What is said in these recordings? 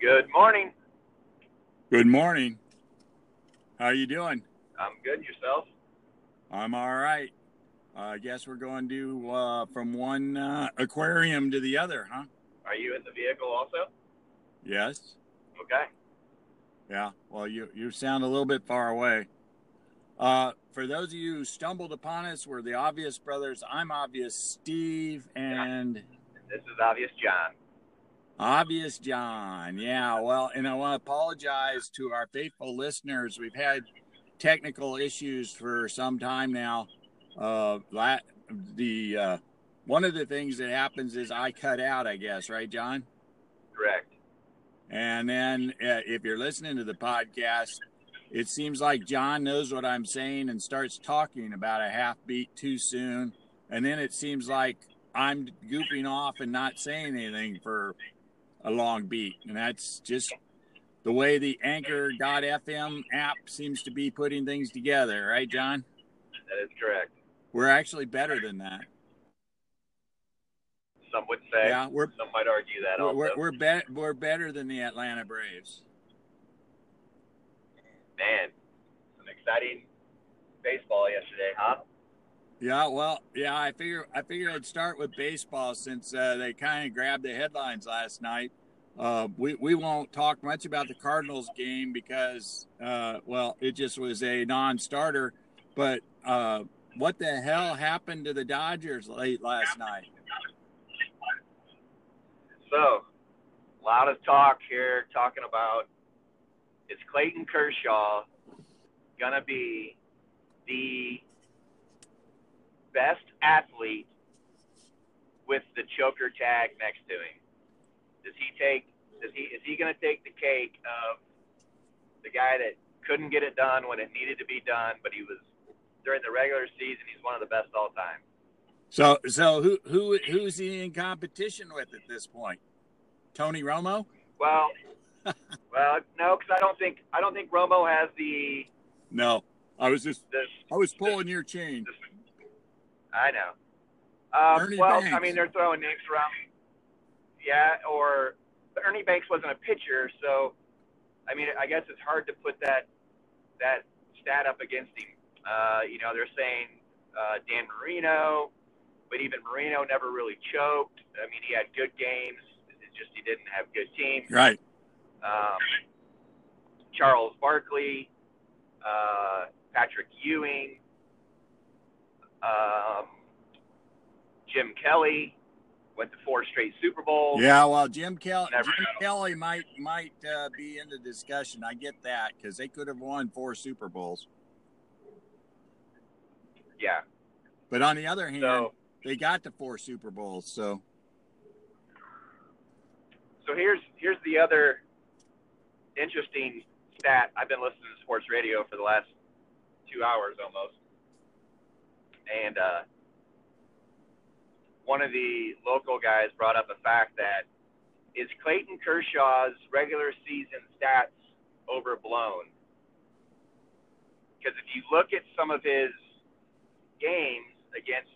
Good morning. Good morning. How are you doing? I'm good. Yourself? I'm all right. Uh, I guess we're going to uh, from one uh, aquarium to the other, huh? Are you in the vehicle also? Yes. Okay. Yeah. Well, you you sound a little bit far away. Uh, for those of you who stumbled upon us, we're the Obvious Brothers. I'm Obvious Steve, and This is obvious, John. Obvious John. Yeah. Well, and I want to apologize to our faithful listeners. We've had technical issues for some time now. Uh, the uh, one of the things that happens is I cut out. I guess, right, John? Correct. And then uh, if you're listening to the podcast, it seems like John knows what I'm saying and starts talking about a half beat too soon. And then it seems like I'm goofing off and not saying anything for a long beat. And that's just the way the Anchor.fm app seems to be putting things together, right, John? That is correct. We're actually better than that. Some would say. Yeah, we're Some might argue that also. we're we're, be- we're better than the Atlanta Braves. Man, some exciting baseball yesterday, huh? Yeah, well, yeah, I figure I figure I'd start with baseball since uh, they kind of grabbed the headlines last night. Uh, we we won't talk much about the Cardinals game because, uh, well, it just was a non-starter. But uh, what the hell happened to the Dodgers late last night? So, a lot of talk here talking about is Clayton Kershaw gonna be the best athlete with the choker tag next to him? Does he take? Does he? Is he gonna take the cake of the guy that couldn't get it done when it needed to be done, but he was during the regular season? He's one of the best all time. So, so who who who's he in competition with at this point? Tony Romo? Well, well, no, because I don't think I don't think Romo has the No, I was just the I was pulling your chain. I know. Um, well, Banks. I mean, they're throwing names around. Yeah, or Ernie Banks wasn't a pitcher, so I mean, I guess it's hard to put that that stat up against him. Uh, you know, they're saying uh, Dan Marino, but even Marino never really choked. I mean, he had good games. It's just he didn't have good teams. Right. Um, Charles Barkley, uh, Patrick Ewing, um, Jim Kelly went to four straight Super Bowls. Yeah, well, Jim Kelly, Jim. Kelly might might uh, be in the discussion. I get that because they could have won four Super Bowls. Yeah. But on the other hand, So, they got to four Super Bowls. So so here's here's the other interesting stat. I've been listening to sports radio for the last two hours almost, and uh, one of the local guys brought up a fact that is Clayton Kershaw's regular season stats overblown? Because if you look at some of his games against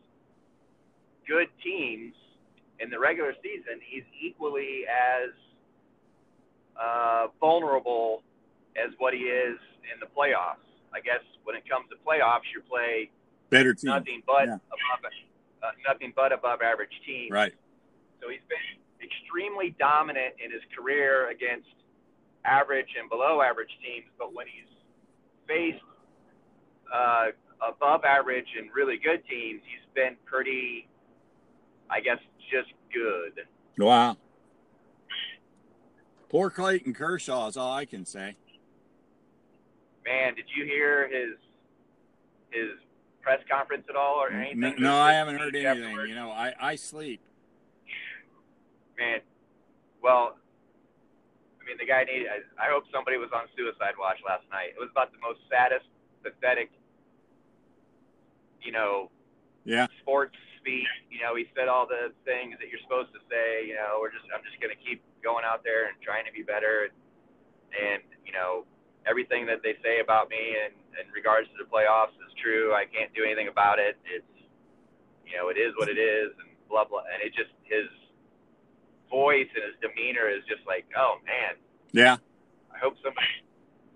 good teams in the regular season, he's equally as uh, vulnerable as what he is in the playoffs. I guess when it comes to playoffs, you play better team. nothing but Yeah. above uh, nothing but above average teams. Right. So he's been extremely dominant in his career against average and below average teams, but when he's faced uh, above average and really good teams, he's been pretty, I guess, just good. Wow. Poor Clayton Kershaw is all I can say. Man, did you hear his his press conference at all or anything? No, no, I haven't heard anything. Afterwards? You know, I, I sleep. Man, well, I mean, the guy needed. I, I hope somebody was on suicide watch last night. It was about the most saddest, pathetic, you know, Yeah. sports speech. You know, he said all the things that you're supposed to say. You know, we're just, I'm just gonna keep going out there and trying to be better. And, and you know, everything that they say about me in, in regards to the playoffs is true. I can't do anything about it. It's, you know, it is what it is, and blah blah. And it just his voice and his demeanor is just like, oh man, Yeah. I hope somebody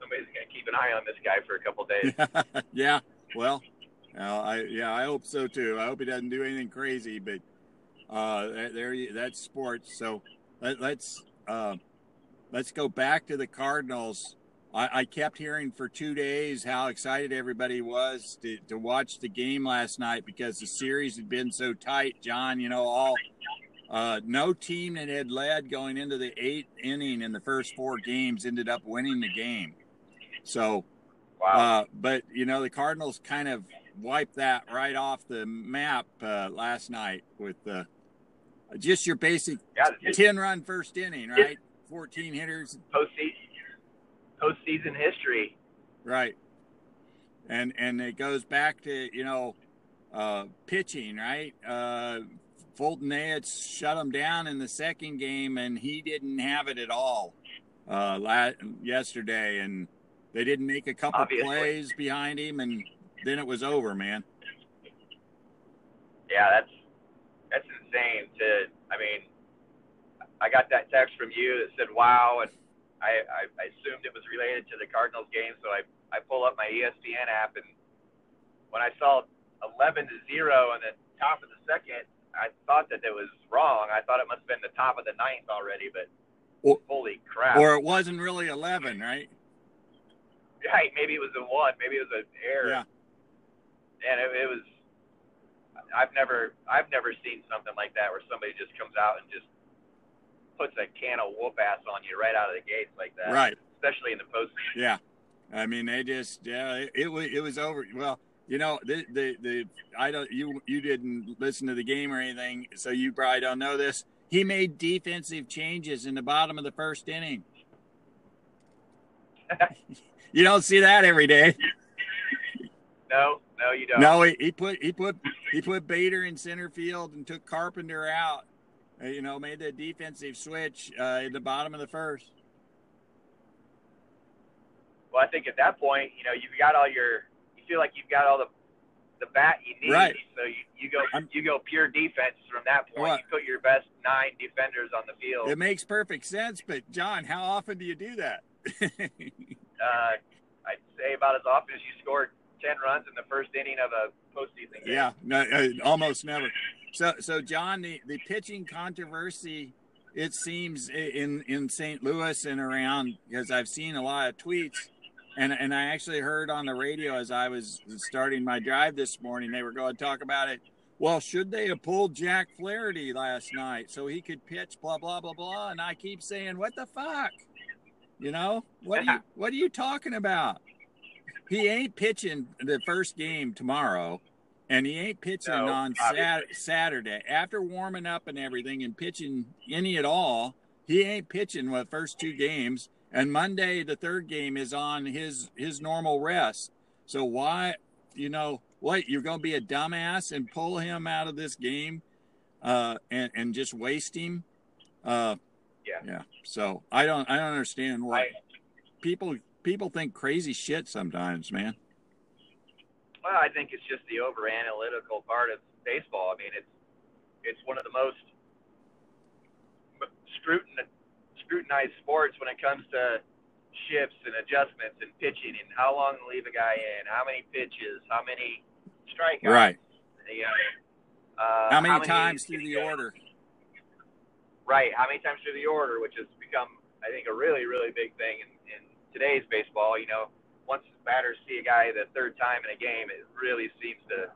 somebody's going to keep an eye on this guy for a couple days. yeah. Well, uh, I yeah, I hope so too. I hope he doesn't do anything crazy, but uh, there that's sports. So let, us uh, let's go back to the Cardinals. I, I, kept hearing for two days how excited everybody was to, to watch the game last night because the series had been so tight. John, you know, all uh, no team that had led going into the eighth inning in the first four games ended up winning the game. So, wow. Uh, but you know, the Cardinals kind of wiped that right off the map uh, last night with uh, just your basic yeah, ten run first inning, right? Fourteen hitters. Postseason, postseason history. Right, and and it goes back to you know uh, pitching, right? Uh, Foltynewicz shut him down in the second game, and he didn't have it at all uh, last, yesterday, and they didn't make a couple Obviously. plays behind him, and then it was over, man. Yeah, that's that's insane. To I mean, I got that text from you that said "Wow," and I, I, I assumed it was related to the Cardinals game, so I I pull up my ESPN app, and when I saw 11 to zero in the top of the second, I thought that it was wrong. I thought it must have been the top of the ninth already, but or, holy crap! Or it wasn't really 11, right? Right, maybe it was a one, maybe it was an error. Yeah and it, it was I've never I've never seen something like that where somebody just comes out and just puts a can of whoop ass on you right out of the gates like that. Right. Especially in the post. Yeah. I mean, they just yeah, it, it was it was over. Well, you know, the, the the I don't you you didn't listen to the game or anything, so you probably don't know this. He made defensive changes in the bottom of the first inning. you don't see that every day. No, no, you don't. No, he, he put he put he put Bader in center field and took Carpenter out. You know, made the defensive switch uh, in the bottom of the first. Well, I think at that point, you know, you've got all your. You feel like you've got all the the bat you need. Right. So you, you go I'm, you go pure defense from that point. Well, you put your best nine defenders on the field. It makes perfect sense, but John, how often do you do that? uh, I'd say about as often as you scored ten runs in the first inning of a postseason game. Yeah, no, uh, almost never. So, so John, the, the pitching controversy, it seems in in St. Louis and around because I've seen a lot of tweets, and and I actually heard on the radio as I was starting my drive this morning, they were going to talk about it. Well, should they have pulled Jack Flaherty last night so he could pitch? Blah blah blah blah. And I keep saying, what the fuck? You know what are you what are you talking about? He ain't pitching the first game tomorrow, and he ain't pitching no, on sat- Saturday after warming up and everything and pitching any at all. He ain't pitching the first two games, and Monday the third game is on his his normal rest. So why, you know, what you're going to be a dumbass and pull him out of this game, uh, and and just waste him? Uh, yeah, yeah. So I don't I don't understand why I, people people think crazy shit sometimes, man. Well, I think it's just the over analytical part of baseball. I mean, it's it's one of the most scrutinized sports when it comes to shifts and adjustments and pitching and how long to leave a guy in, how many pitches, how many strikeouts. Right. You know, uh, how, many how many times through the order? Right. How many times through the order, which has become, I think, a really, really big thing in, in today's baseball, you know, once batters see a guy the third time in a game, it really seems to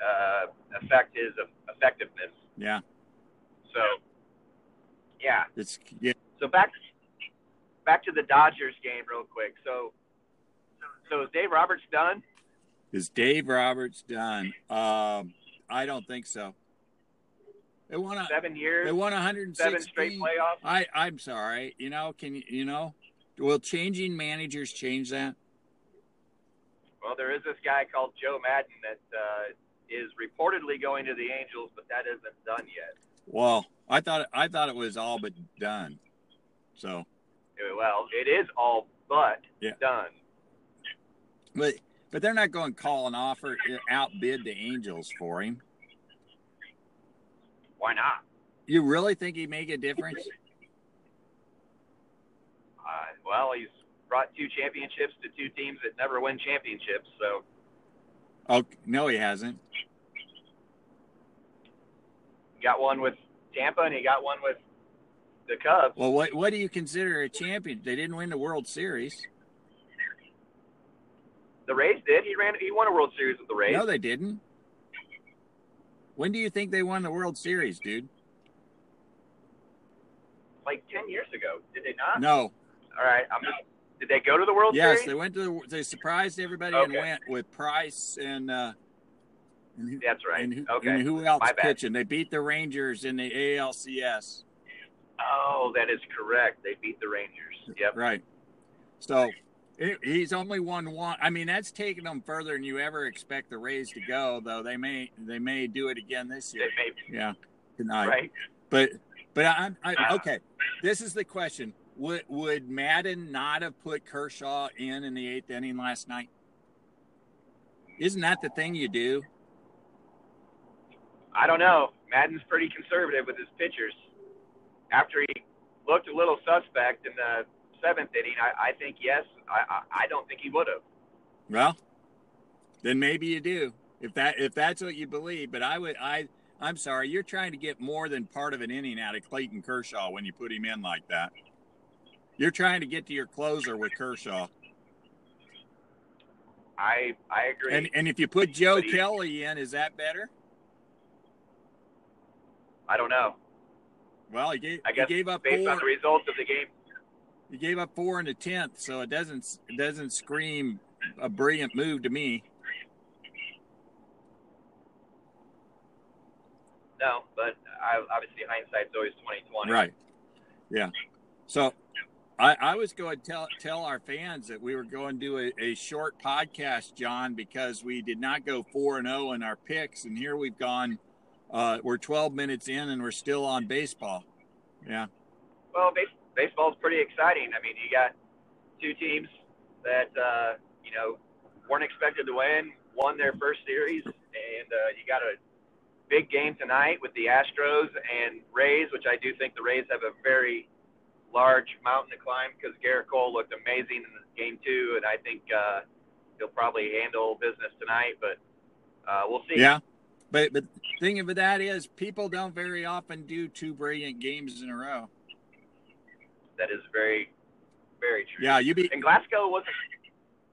uh, affect his effectiveness. Yeah. So, yeah. It's yeah. So back back to the Dodgers game real quick. So, so is Dave Roberts done? Is Dave Roberts done? Um, I don't think so. They won a, seven years. They won 116. Seven straight playoffs. I I'm sorry. You know, can you you know Will changing managers change that? Well, there is this guy called Joe Maddon that uh, is reportedly going to the Angels, but that isn't done yet. Well, I thought I thought it was all but done. So. Well, it is all but yeah. done. But but they're not going to call an offer outbid the Angels for him. Why not? You really think he'd make a difference? Well, he's brought two championships to two teams that never win championships. So. Oh no, he hasn't. got one with Tampa, and he got one with the Cubs. Well, what what do you consider a champion? They didn't win the World Series. The Rays did. He ran. He won a World Series with the Rays. No, they didn't. When do you think they won the World Series, dude? Like ten years ago. Did they not? No. All right. I'm just. Did they go to the World yes, Series? Yes, they went to. The, they surprised everybody okay. and went with Price and. Uh, and who, That's right. And who, okay. And who else pitching? They beat the Rangers in the ALCS. Oh, that is correct. They beat the Rangers. Yep. Right. So he's only won one. I mean, that's taking them further than you ever expect the Rays to go. Though they may they may do it again this year. They may. Yeah, tonight. Right. But but I'm I, okay. This is the question: Would would Maddon not have put Kershaw in in the eighth inning last night? Isn't that the thing you do? I don't know. Maddon's pretty conservative with his pitchers. After he looked a little suspect in the seventh inning, I, I think yes. I, I, I don't think he would have. Well, then maybe you do. If that if that's what you believe, but I would I I'm sorry, you're trying to get more than part of an inning out of Clayton Kershaw when you put him in like that. You're trying to get to your closer with Kershaw. I I agree. And and if you put Joe he, Kelly in, is that better? I don't know. Well, he gave, I guess he gave up based four. on the results of the game. He gave up four in the tenth, so it doesn't it doesn't scream a brilliant move to me. No, but I, obviously hindsight's always twenty twenty. Right. Yeah. So I, I was going to tell tell our fans that we were going to do a, a short podcast, John, because we did not go four and zero in our picks, and here we've gone. Uh, we're 12 minutes in, and we're still on baseball. Yeah. Well, base, baseball's pretty exciting. I mean, you got two teams that uh, you know weren't expected to win, won their first series, and uh, you got a big game tonight with the Astros and Rays, which I do think the Rays have a very large mountain to climb because Gerrit Cole looked amazing in game two, and I think uh, he'll probably handle business tonight. But uh, we'll see. Yeah, but but thing of that is, people don't very often do two brilliant games in a row. That is very, very true. Yeah, you be and Glasnow wasn't.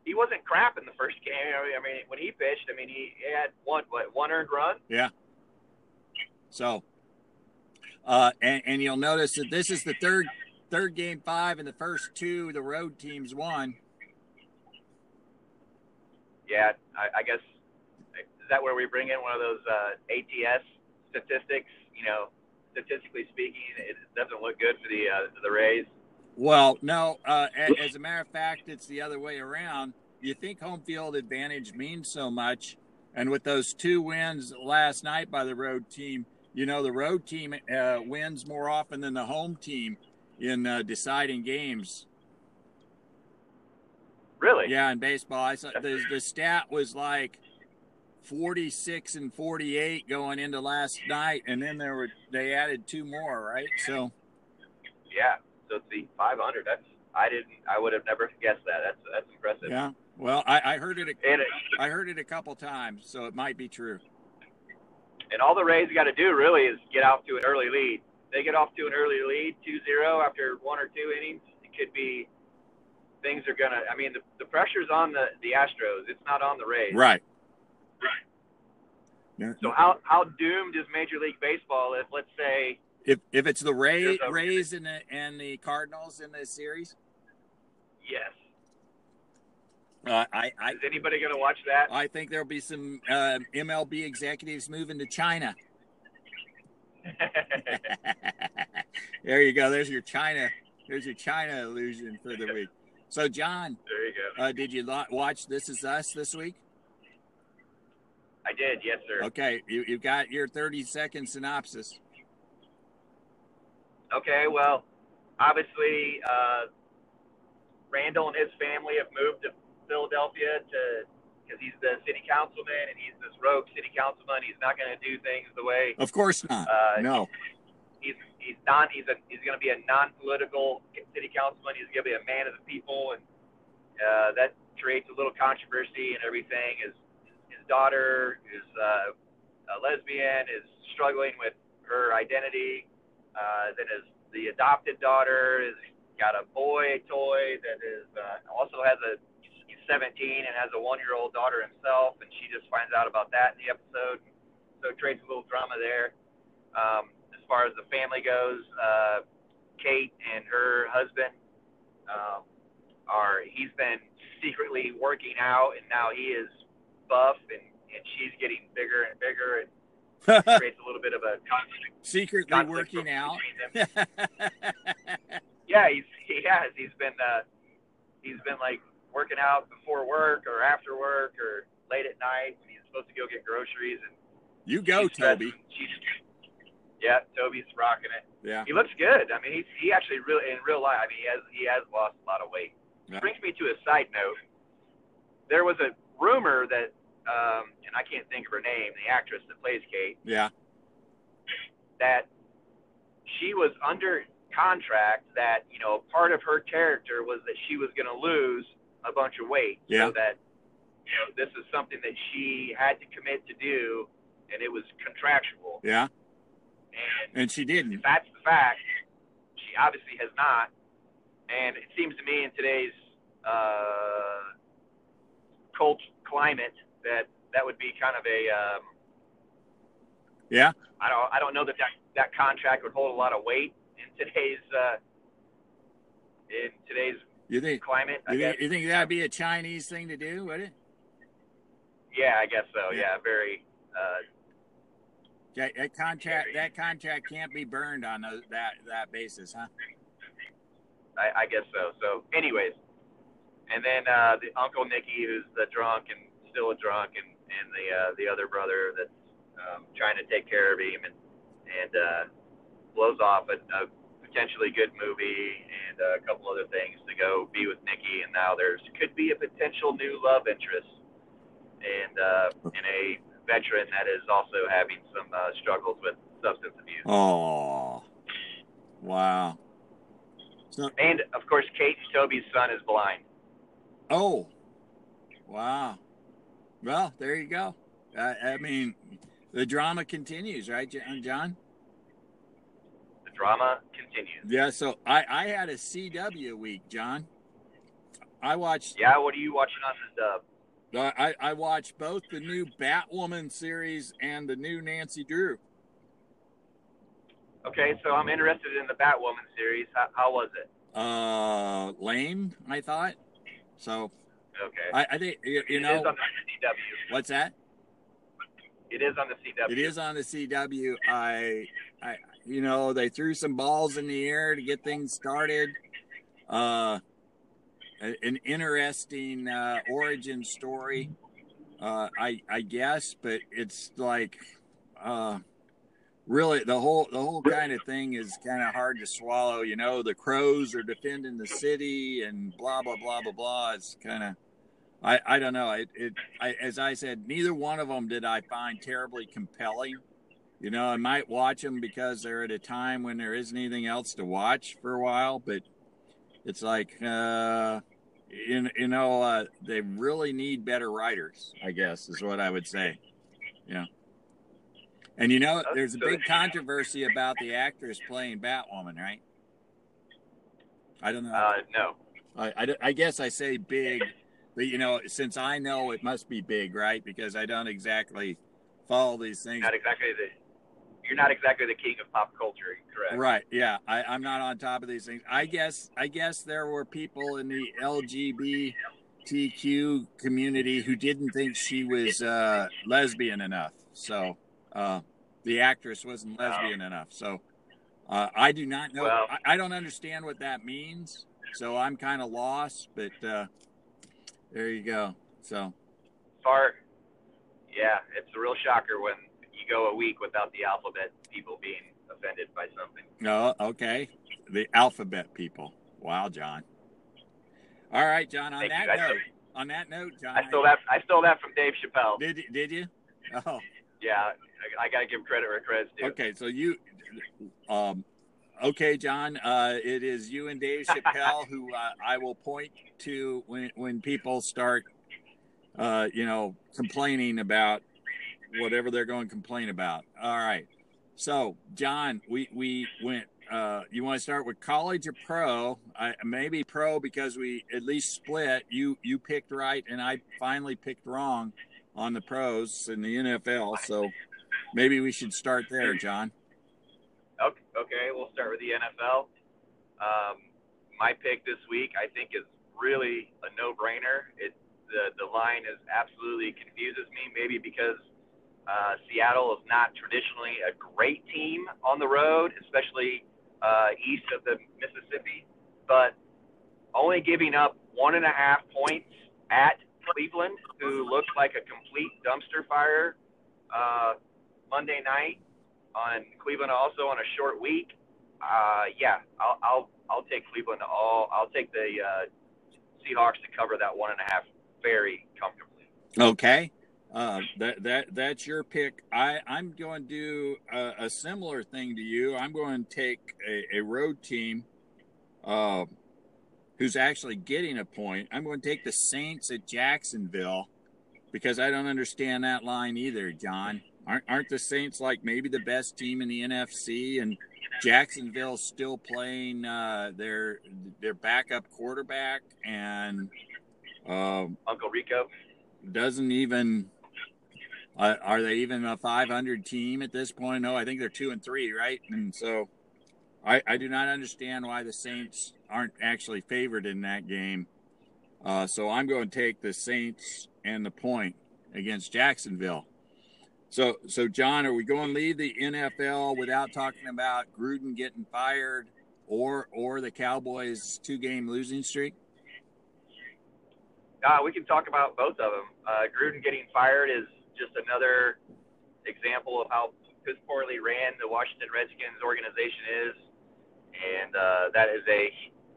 He wasn't crap in the first game. I mean, when he pitched, I mean, he had one what one earned run. Yeah. So, uh, and, and you'll notice that this is the third third game five, and the first two the road teams won. Yeah, I, I guess is that where we bring in one of those uh, ATS statistics? You know, statistically speaking, it doesn't look good for the uh, the Rays. Well, no. Uh, as a matter of fact, it's the other way around. You think home field advantage means so much, and with those two wins last night by the road team, you know the road team uh, wins more often than the home team in uh, deciding games. Really? Yeah, in baseball, I saw the, the stat was like 46 and 48 going into last night, and then there were they added two more, right? So, yeah, so it's the 500. That's I didn't, I would have never guessed that. That's that's impressive. Yeah. Well, I, I heard it. A, and it, I heard it a couple times, so it might be true. And all the Rays got to do really is get off to an early lead. They get off to an early lead, 2-0 after one or two innings. It could be things are gonna. I mean, the, the pressure's on the the Astros. It's not on the Rays. Right. Right. Yeah. So how how doomed is Major League Baseball if let's say if if it's the Rays Rays and the and the Cardinals in this series? Yes. Uh, I, I is anybody going to watch that? I think there'll be some uh, MLB executives moving to China. there you go. There's your China. There's your China illusion for the week. So, John, there you go. Uh, did you watch This Is Us this week? I did, yes, sir. Okay, you, you've got your 30 second synopsis. Okay, well, obviously, uh, Randall and his family have moved to Philadelphia to because he's the city councilman and he's this rogue city councilman. He's not going to do things the way. Of course not. Uh, no. He's he's non he's a he's going to be a non-political city councilman. He's going to be a man of the people, and uh, that creates a little controversy and everything. His his daughter is uh, a lesbian, is struggling with her identity. Uh, then his the adopted daughter is got a boy toy that is uh, also has a 17 and has a one-year-old daughter himself, and she just finds out about that in the episode. So it creates a little drama there. Um, as far as the family goes, uh, Kate and her husband um, are he's been secretly working out, and now he is buff, and and she's getting bigger and bigger, and creates a little bit of a conflict. Secretly conflict working out. yeah, he's he has. He's been uh, he's been like working out before work or after work or late at night when he's supposed to go get groceries and you go, Toby. Yeah, Toby's rocking it. Yeah. He looks good. I mean, he's he actually really in real life. I mean, he has he has lost a lot of weight. Yeah. Brings me to a side note. There was a rumor that, um, and I can't think of her name, the actress that plays Kate, Yeah. that she was under contract that you know part of her character was that she was going to lose a bunch of weight Yeah. so that you know this is something that she had to commit to do and it was contractual Yeah. and And she didn't. if that's the fact she obviously has not and it seems to me in today's uh, cult climate that that would be kind of a um, Yeah. I don't I don't know that that, that contract would hold a lot of weight in today's uh, in today's You think? climate. You think, you think that'd be a Chinese thing to do? Would it? Yeah, I guess so. Yeah, very. Uh, That, that contract. That contract can't be burned on those, that that basis, huh? I, I guess so. So, anyways, and then uh, the Uncle Nicky, who's the drunk and still a drunk, and and the uh, the other brother that's um, trying to take care of him, and and uh, blows off a, a potentially good movie and a couple other things to go be with Nicky. and now there's could be a potential new love interest, and uh, and a veteran that is also having some uh, struggles with substance abuse. Oh, wow. So, And of course, Kate and Toby's son is blind. oh, wow. Well, there you go. I, I mean, the drama continues, right, John? Drama continues. Yeah. So I I had a CW week, John. I watched. Yeah, what are you watching on the dub? I I watched both the new Batwoman series and the new Nancy Drew. Okay, so I'm interested in the Batwoman series. How, how was it? Uh, lame. I thought. So Okay. I, I think you, you It know is on the CW. what's that? It is on the CW. It is on the CW. I, I, you know, they threw some balls in the air to get things started. Uh, an interesting uh, origin story, uh, I, I guess, but it's like, uh, really the whole the whole kind of thing is kind of hard to swallow. You know, the crows are defending the city and blah blah blah blah blah. It's kind of I, I don't know. It, it I, as I said, neither one of them did I find terribly compelling. You know, I might watch them because they're at a time when there isn't anything else to watch for a while. But it's like, uh, you, you know, uh, they really need better writers. I guess is what I would say. Yeah. And you know, there's a big controversy about the actress playing Batwoman, right? I don't know. Uh, no. I, I, I guess I say big, but you know, since I know it must be big, right? Because I don't exactly follow these things. Not exactly the. You're not exactly the king of pop culture, correct? Right. Yeah. I, I'm not on top of these things. I guess I guess there were people in the LGBTQ community who didn't think she was uh, lesbian enough. So uh, the actress wasn't lesbian enough. So uh, I do not know. Well- I, I don't understand what that means. So I'm kind of lost. But uh, there you go. So Far. Yeah, it's a real shocker when go a week without the alphabet people being offended by something. no. Okay. The alphabet people. Wow, John. All right, John. On Thank that note. On that note, John. I stole that. I stole that from Dave Chappelle. Did you? did you? Oh, Yeah, I, I got to give credit where credit's due. okay. So you, um, okay, John. Uh, it is you and Dave Chappelle who uh, I will point to when when people start, uh, you know, complaining about whatever they're going to complain about. All right. So, John, we we went. Uh, you want to start with college or pro? I, maybe pro because we at least split. You you picked right, and I finally picked wrong on the pros in the NFL. So maybe we should start there, John. Okay, okay we'll start with the NFL. Um, my pick this week, I think, is really a no-brainer. It the the line is absolutely confuses me. Maybe because uh, Seattle is not traditionally a great team on the road, especially uh, east of the Mississippi, but only giving up one and a half points at Cleveland, who looks like a complete dumpster fire uh, Monday night on Cleveland also on a short week. Uh, yeah, I'll, I'll I'll take Cleveland all. I'll take the uh, Seahawks to cover that one and a half very comfortably. Okay. Uh, that that that's your pick. I I'm going to do a, a similar thing to you. I'm going to take a, a road team, uh, who's actually getting a point. I'm going to take the Saints at Jacksonville because I don't understand that line either, John. Aren't aren't the Saints like maybe the best team in the NFC and Jacksonville still playing uh, their their backup quarterback and uh, Uncle Rico doesn't even uh, are they even a 500 team at this point? No, I think they're two and three, right? And so I, I do not understand why the Saints aren't actually favored in that game. Uh, so I'm going to take the Saints and the point against Jacksonville. So, so John, are we going to leave the NFL without talking about Gruden getting fired or or the Cowboys' two-game losing streak? Uh, we can talk about both of them. Uh, Gruden getting fired is just another example of how poorly ran the Washington Redskins organization is, and uh, that is a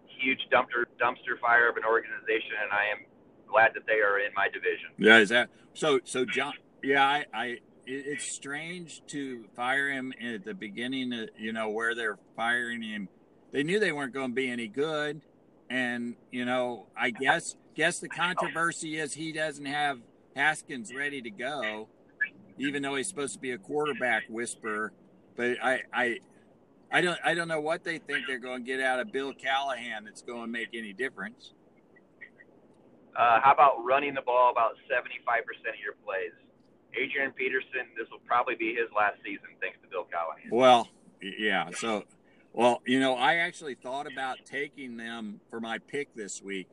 huge dumpster dumpster fire of an organization, and I am glad that they are in my division. Yeah, is that so? So John, yeah, I, I it's strange to fire him at the beginning. Of, you know where they're firing him. They knew they weren't going to be any good, and you know, I guess guess the controversy is he doesn't have Haskins ready to go, even though he's supposed to be a quarterback whisperer. But I, I, I don't, I don't know what they think they're going to get out of Bill Callahan that's going to make any difference. Uh, how about running the ball about 75% of your plays? Adrian Peterson, this will probably be his last season thanks to Bill Callahan. Well, yeah. So, well, you know, I actually thought about taking them for my pick this week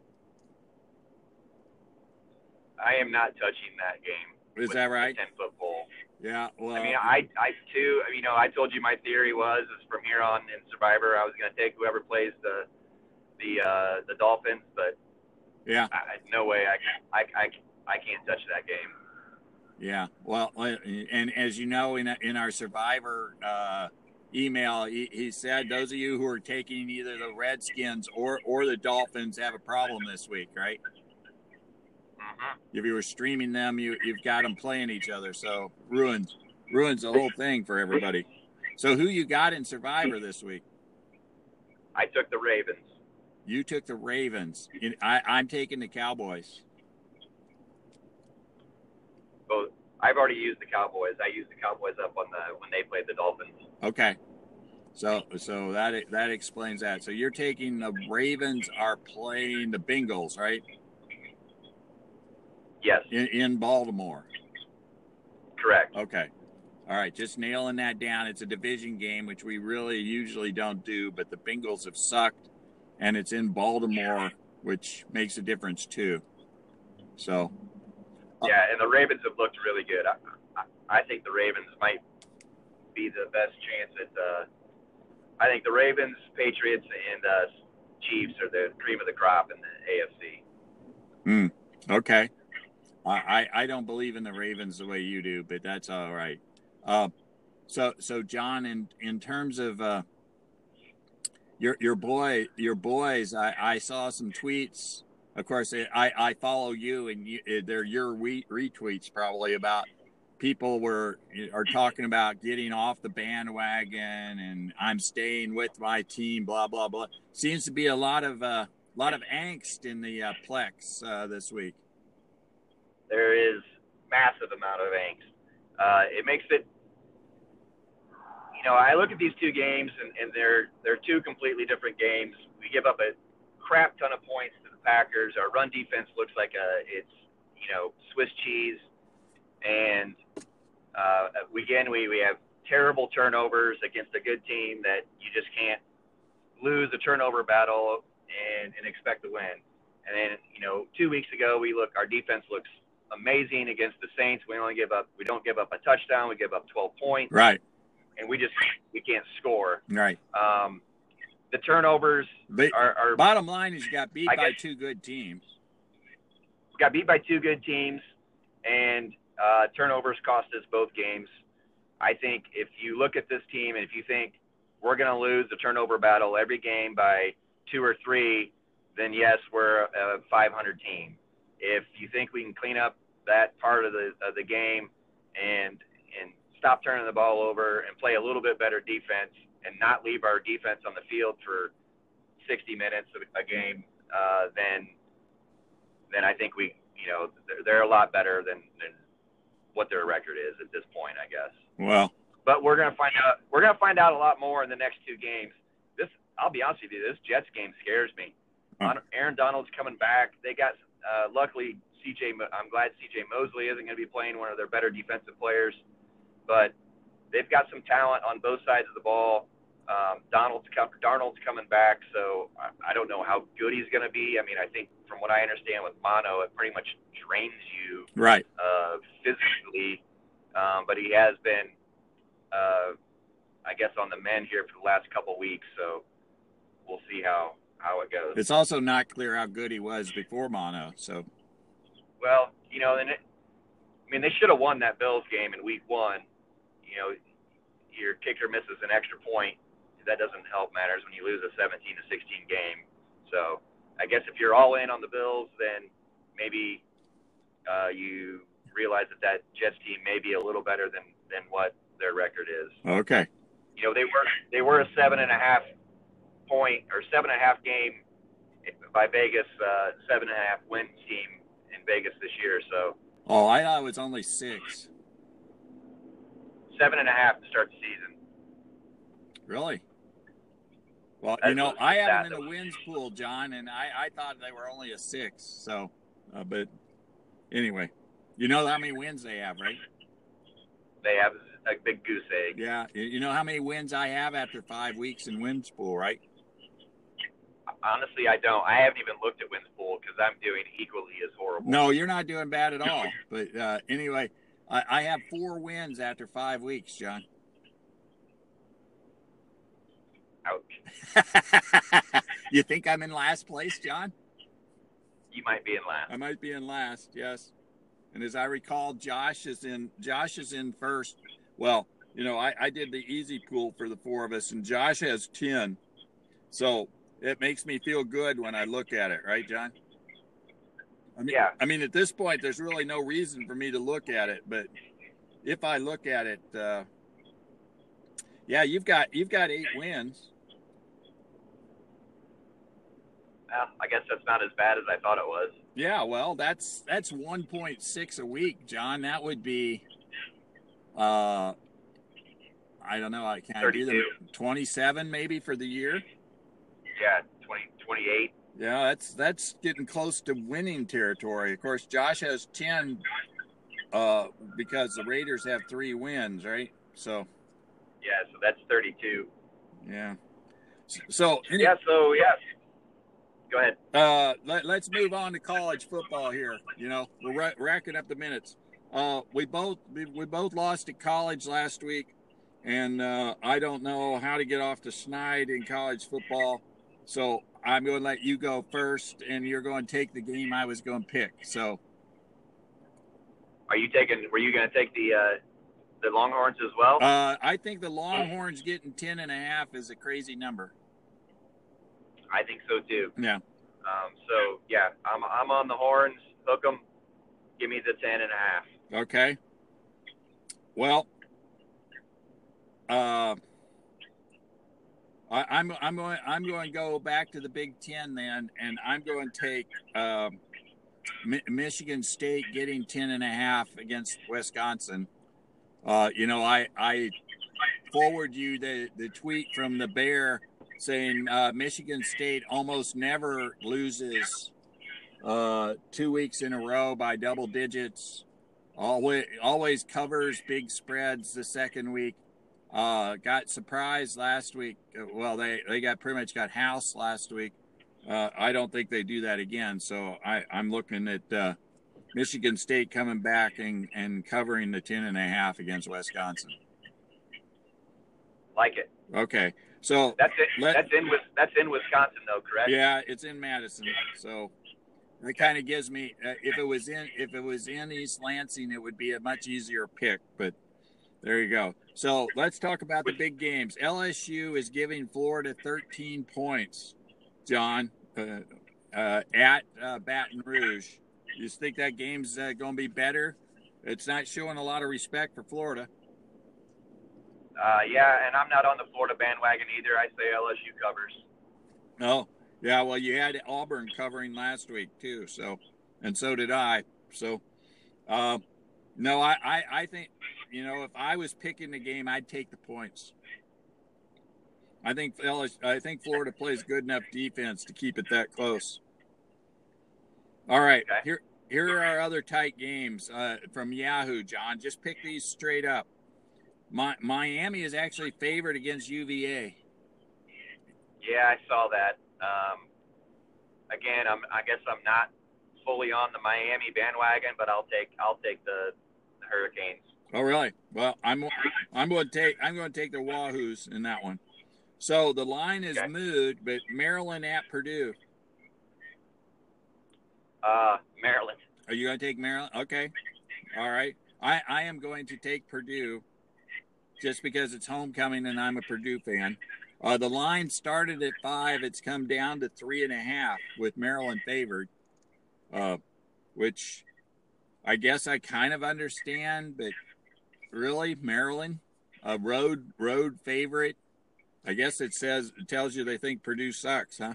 I am not touching that game. Is that right? Ten foot. Yeah. Well, I mean, I, I too. You know, I told you my theory was is from here on in Survivor, I was going to take whoever plays the the uh, the Dolphins, but yeah, I, no way. I, I I I can't touch that game. Yeah. Well, uh, and as you know, in in our Survivor uh, email, he, he said those of you who are taking either the Redskins or or the Dolphins have a problem this week, right? If you were streaming them, you you've got them playing each other, so ruins ruins the whole thing for everybody. So who you got in Survivor this week? I took the Ravens. You took the Ravens. I, I'm taking the Cowboys. Well, I've already used the Cowboys. I used the Cowboys up on the when they played the Dolphins. Okay. So so that that explains that. So you're taking the Ravens are playing the Bengals, right? Yes. In, in Baltimore. Correct. Okay. All right, just nailing that down. It's a division game, which we really usually don't do, but the Bengals have sucked, and it's in Baltimore, which makes a difference too. So. Uh, yeah, and the Ravens have looked really good. I, I, I think the Ravens might be the best chance at. Uh, I think the Ravens, Patriots, and uh, Chiefs are the cream of the crop in the AFC. Hmm. Okay. I, I don't believe in the Ravens the way you do, but that's all right. Uh, so so John, in in terms of uh, your your boy your boys, I, I saw some tweets. Of course, I, I follow you, and you, they're your retweets probably about people were are talking about getting off the bandwagon and I'm staying with my team. Blah blah blah. Seems to be a lot of uh, lot of angst in the uh, Plex uh, this week. There is massive amount of angst. Uh, it makes it. You know, I look at these two games, and, and they're they're two completely different games. We give up a crap ton of points to the Packers. Our run defense looks like a it's you know Swiss cheese and uh, again, we, we have terrible turnovers against a good team that you just can't lose a turnover battle and, and expect to win. And then, you know, two weeks ago, we look, our defense looks amazing against the Saints. We only give up, we don't give up a touchdown. We give up 12 points. Right. And we just, we can't score. Right. Um, the turnovers but are, are, bottom line is you got beat by two good teams. Got beat by two good teams. And uh, turnovers cost us both games. I think if you look at this team and if you think we're going to lose the turnover battle every game by two or three, then yes, we're a 500 team. If you think we can clean up that part of the of the game and and stop turning the ball over and play a little bit better defense and not leave our defense on the field for 60 minutes a game, uh, then then I think we you know they're, they're a lot better than, than what their record is at this point, I guess. Well, but we're gonna find out. We're gonna find out a lot more in the next two games. This, I'll be honest with you, this Jets game scares me. Aaron Donald's coming back. They got uh, luckily CJ. I'm glad CJ Mosley isn't going to be playing one of their better defensive players, but they've got some talent on both sides of the ball. Um, Donald's Darnold's coming back, so I, I don't know how good he's going to be. I mean, I think from what I understand with mono, it pretty much drains you right uh, physically. Um, but he has been, uh, I guess, on the mend here for the last couple weeks. So we'll see how how it goes. It's also not clear how good he was before mono. So, well, you know, and it, I mean, they should have won that Bills game in Week One. You know, your kicker misses an extra point that doesn't help matters when you lose a 17 to 16 game. So I guess if you're all in on the Bills, then maybe uh, you realize that that Jets team may be a little better than than what their record is. Okay. You know they were they were a seven and a half point or seven and a half game by Vegas, uh, seven and a half win team in Vegas this year. So. Oh, I thought it was only six. Seven and a half to start the season. Really? Well, That's you know, I have them in the wins pool, John, and I, I thought they were only a six. So, uh, but anyway, you know how many wins they have, right? They have a big goose egg. Yeah. You know how many wins I have after five weeks in wins pool, right? Honestly, I don't. I haven't even looked at wins pool because I'm doing equally as horrible. No, you're not doing bad at all. but uh, anyway, I, I have four wins after five weeks, John. Ouch. you think I'm in last place, John? You might be in last. I might be in last, yes. And as I recall, Josh is in Josh is in first. Well, you know, I, I did the easy pool for the four of us, and Josh has ten. So it makes me feel good when I look at it, right, John? I mean, yeah. I mean, at this point, there's really no reason for me to look at it, but if I look at it, uh, yeah, you've got you've got eight wins. Well, I guess that's not as bad as I thought it was. Yeah, well, that's that's 1.6 a week, John. That would be, uh, I don't know. I can't do them. 27 maybe for the year. Yeah, 20, 28. Yeah, that's that's getting close to winning territory. Of course, Josh has 10 uh, because the Raiders have three wins, right? So. Yeah, so that's 32. Yeah. So. Any, yeah. So yeah go ahead. Uh, let, us move on to college football here. You know, we're ra- racking up the minutes. Uh, we both we, we, both lost at college last week, and uh, I don't know how to get off the snide in college football. So I'm going to let you go first, and you're going to take the game I was going to pick. So, are you taking? Were you going to take the uh, the Longhorns as well? Uh, I think the Longhorns getting ten and a half is a crazy number. I think so too. Yeah. Um, so yeah, I'm I'm on the horns. Hook them. Give me the ten and a half. Okay. well, uh, I, I'm I'm going I'm going to go back to the Big Ten then, and I'm going to take Mi- Michigan State getting ten and a half against Wisconsin. Uh, you know, I I forward you the the tweet from the Bear saying uh, Michigan State almost never loses uh, two weeks in a row by double digits. Always always covers big spreads the second week. Uh, got surprised last week. Well, they, they got pretty much got house last week. Uh, I don't think they do that again. So I, I'm looking at uh, Michigan State coming back and, and covering the 10 and a half against Wisconsin. Like it. Okay. So That's it. Let- that's in Wis- that's in Wisconsin though, correct? yeah, it's in Madison. So that kind of gives me uh, if it was in if it was in East Lansing, it would be a much easier pick. But there you go. So let's talk about the big games. LSU is giving Florida 13 points. John uh, uh, at uh, Baton Rouge. You think that game's uh, going to be better? It's not showing a lot of respect for Florida. Uh, yeah, and I'm not on the Florida bandwagon either. I say LSU covers. Oh, yeah. Well, you had Auburn covering last week too, so and so did I. So, uh, no, I, I, I think you know if I was picking the game, I'd take the points. I think I think Florida plays good enough defense to keep it that close. All right, here here are our other tight games uh, from Yahoo. John, just pick these straight up. Mi- Miami is actually favored against UVA. Yeah, I saw that. Um, again, I'm I guess I'm not fully on the Miami bandwagon, but I'll take I'll take the, the Hurricanes. Oh, really? Well, I'm I'm going to take I'm going to take the Wahoos in that one. So the line is Okay. moved, but Maryland at Purdue. Uh, Maryland. Are you going to take Maryland? Okay, all right. I I am going to take Purdue, just because it's homecoming and I'm a Purdue fan. Uh, the line started at five. It's come down to three and a half with Maryland favored, uh, which I guess I kind of understand, but really Maryland, a road road favorite. I guess it says it tells you they think Purdue sucks, huh?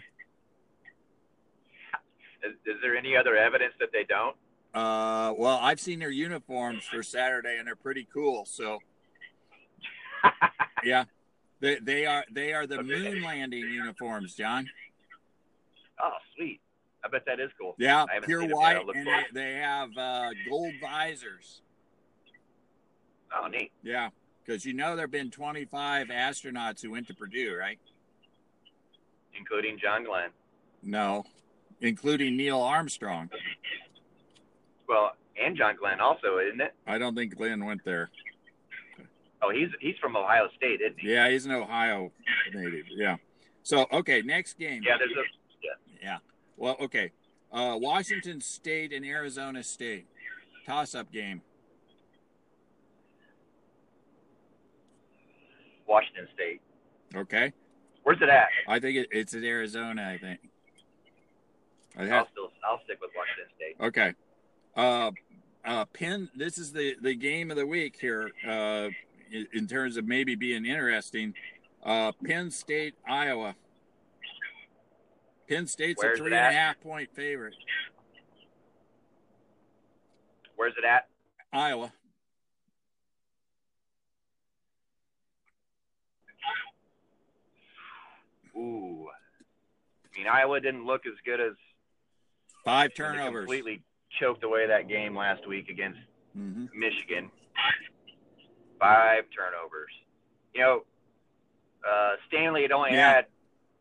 Is, is there any other evidence that they don't? Uh, well, I've seen their uniforms for Saturday, and they're pretty cool. So, yeah, they they are they are the Okay. moon landing uniforms, John. Oh, sweet. I bet that is cool. Yeah, pure seen it yet. white, and they, they have uh, gold visors. Oh, neat. Yeah, because you know there've been 25 astronauts who went to Purdue, right? Including John Glenn. No, including Neil Armstrong. Well, and John Glenn also, isn't it? I don't think Glenn went there. Oh, he's he's from Ohio State, isn't he? Yeah, he's an Ohio native. Yeah. So okay, next game. Yeah, there's a Yeah. Well, okay. Uh, Washington State and Arizona State toss-up game. Washington State. Okay. Where's it at? I think it, it's in Arizona. I think. I I'll still I'll stick with Washington State. okay. Uh, uh, Penn. This is the the game of the week here. Uh, in, in terms of maybe being interesting. Uh, Penn State, Iowa. Penn State's Where's a three and a half point favorite. Where's it at? Iowa. Ooh. I mean, Iowa didn't look as good as Five turnovers. completely choked away that game last week against hmm Michigan. Five turnovers. You know, uh, Stanley had only Yeah. had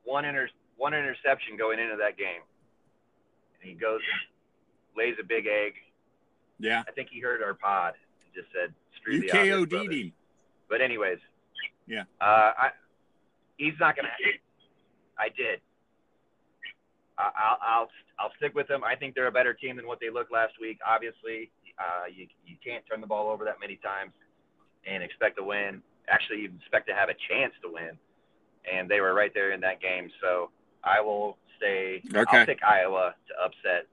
one inter- one interception going into that game, and he goes and lays a big egg. Yeah. I think he heard our pod and just said, "Screw You the Obvious KO'd him. But anyways, Yeah. Uh, I, he's not gonna. I did. I, I'll, I'll I'll stick with them. I think they're a better team than what they looked last week. Obviously, uh, you you can't turn the ball over that many times and expect to win. Actually, you expect to have a chance to win, and they were right there in that game. So I will say Okay. I'll pick Iowa to upset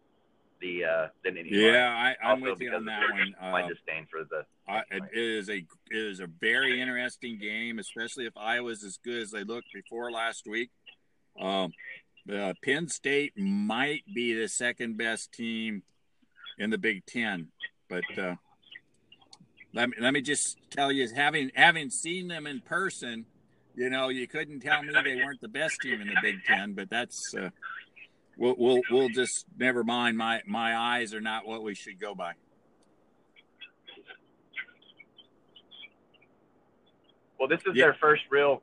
the uh, Nittany. Yeah, I, I'm also with you on that one. My Um, disdain for the. I, it is a it is a very interesting game, especially if Iowa's as good as they looked before last week. Um, uh, Penn State might be the second best team in the Big Ten, but uh, let me let me just tell you, having having seen them in person, you know, you couldn't tell me they weren't the best team in the Big Ten. But that's uh, we'll we'll we'll just never mind. My my eyes are not what we should go by. Well, this is Yeah. their first real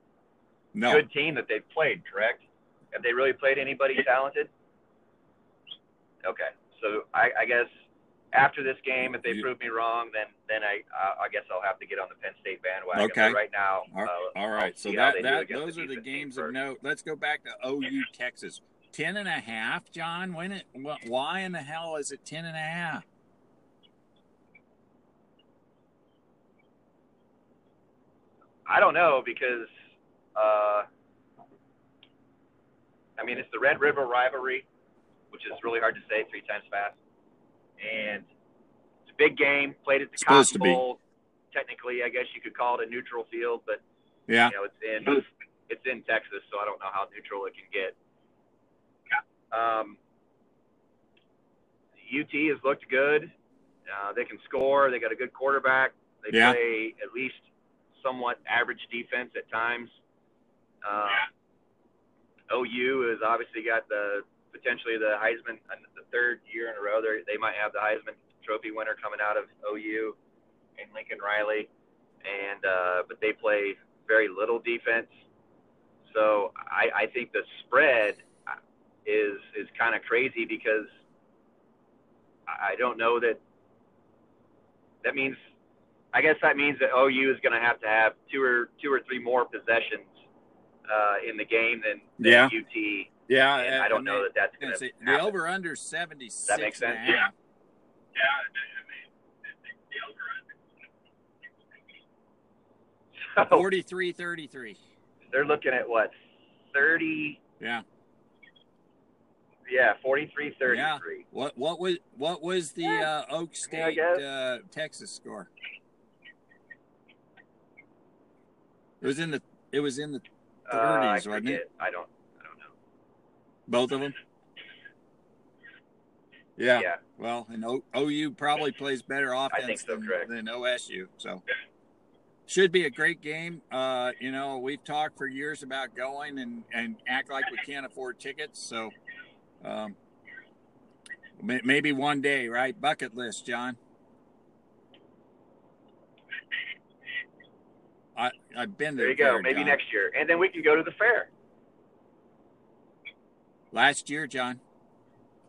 No, good team that they've played, correct? Have they really played anybody talented? Okay, so I, I guess after this game, if they You- prove me wrong, then then I I I guess I'll have to get on the Penn State bandwagon. Okay. But right now, All- uh, All right, so that, that those the are the games of note. Let's go back to OU Texas. Ten and a half, John. When it why in the hell is it ten and a half? I don't know because uh, I mean it's the Red River rivalry, which is really hard to say three times fast, and it's a big game. Played at the Supposed Cotton to be. Bowl. Technically, I guess you could call it a neutral field, but Yeah, you know, it's in it's in Texas, so I don't know how neutral it can get. Yeah. Um, UT has looked good. Uh, they can score. They got a good quarterback. They Yeah. play at least somewhat average defense at times. Uh, OU has obviously got the potentially the Heisman uh, the third year in a row. They they might have the Heisman Trophy winner coming out of OU and Lincoln Riley, and uh, but they play very little defense. So I, I think the spread is is kind of crazy because I don't know that that means I guess that means that OU is going to have to have two or two or three more possessions uh, in the game than, than Yeah. UT. yeah. And I don't know that that's going to the over under seventy six. That makes sense? Yeah. So 43 33. they're looking at what 30 Yeah. yeah 43 33 Yeah. What what was what was the uh, Oak State uh, Texas score? It was in the it was in the uh, I 30s, wasn't it? I don't I don't know both of them. Yeah. yeah Well, and o- OU probably plays better offense so, than, than OSU. So should be a great game. Uh, you know, we've talked for years about going and, and act like we can't afford tickets. So um, maybe one day, right? Bucket list, John. I I've been there there. you go Fair, maybe John. next year and then we can go to the fair last year, John.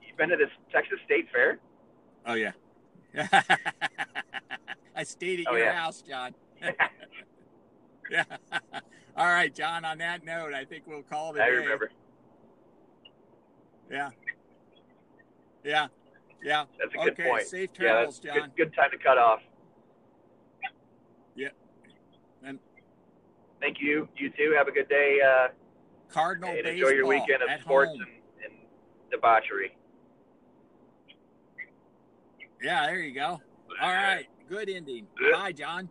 you've been to this Texas State Fair Oh yeah. I stayed at Oh, your yeah. house, John. yeah. All right, John. On that note, I think we'll call it. I day. remember Yeah. Yeah. Yeah. that's a good okay. point Safe yeah travels, that's John. good, good time to cut off Yeah. And- thank you you too have a good day uh, Cardinal and enjoy your weekend of sports and, and debauchery Yeah, there you go. All right. Good ending. Bye, John.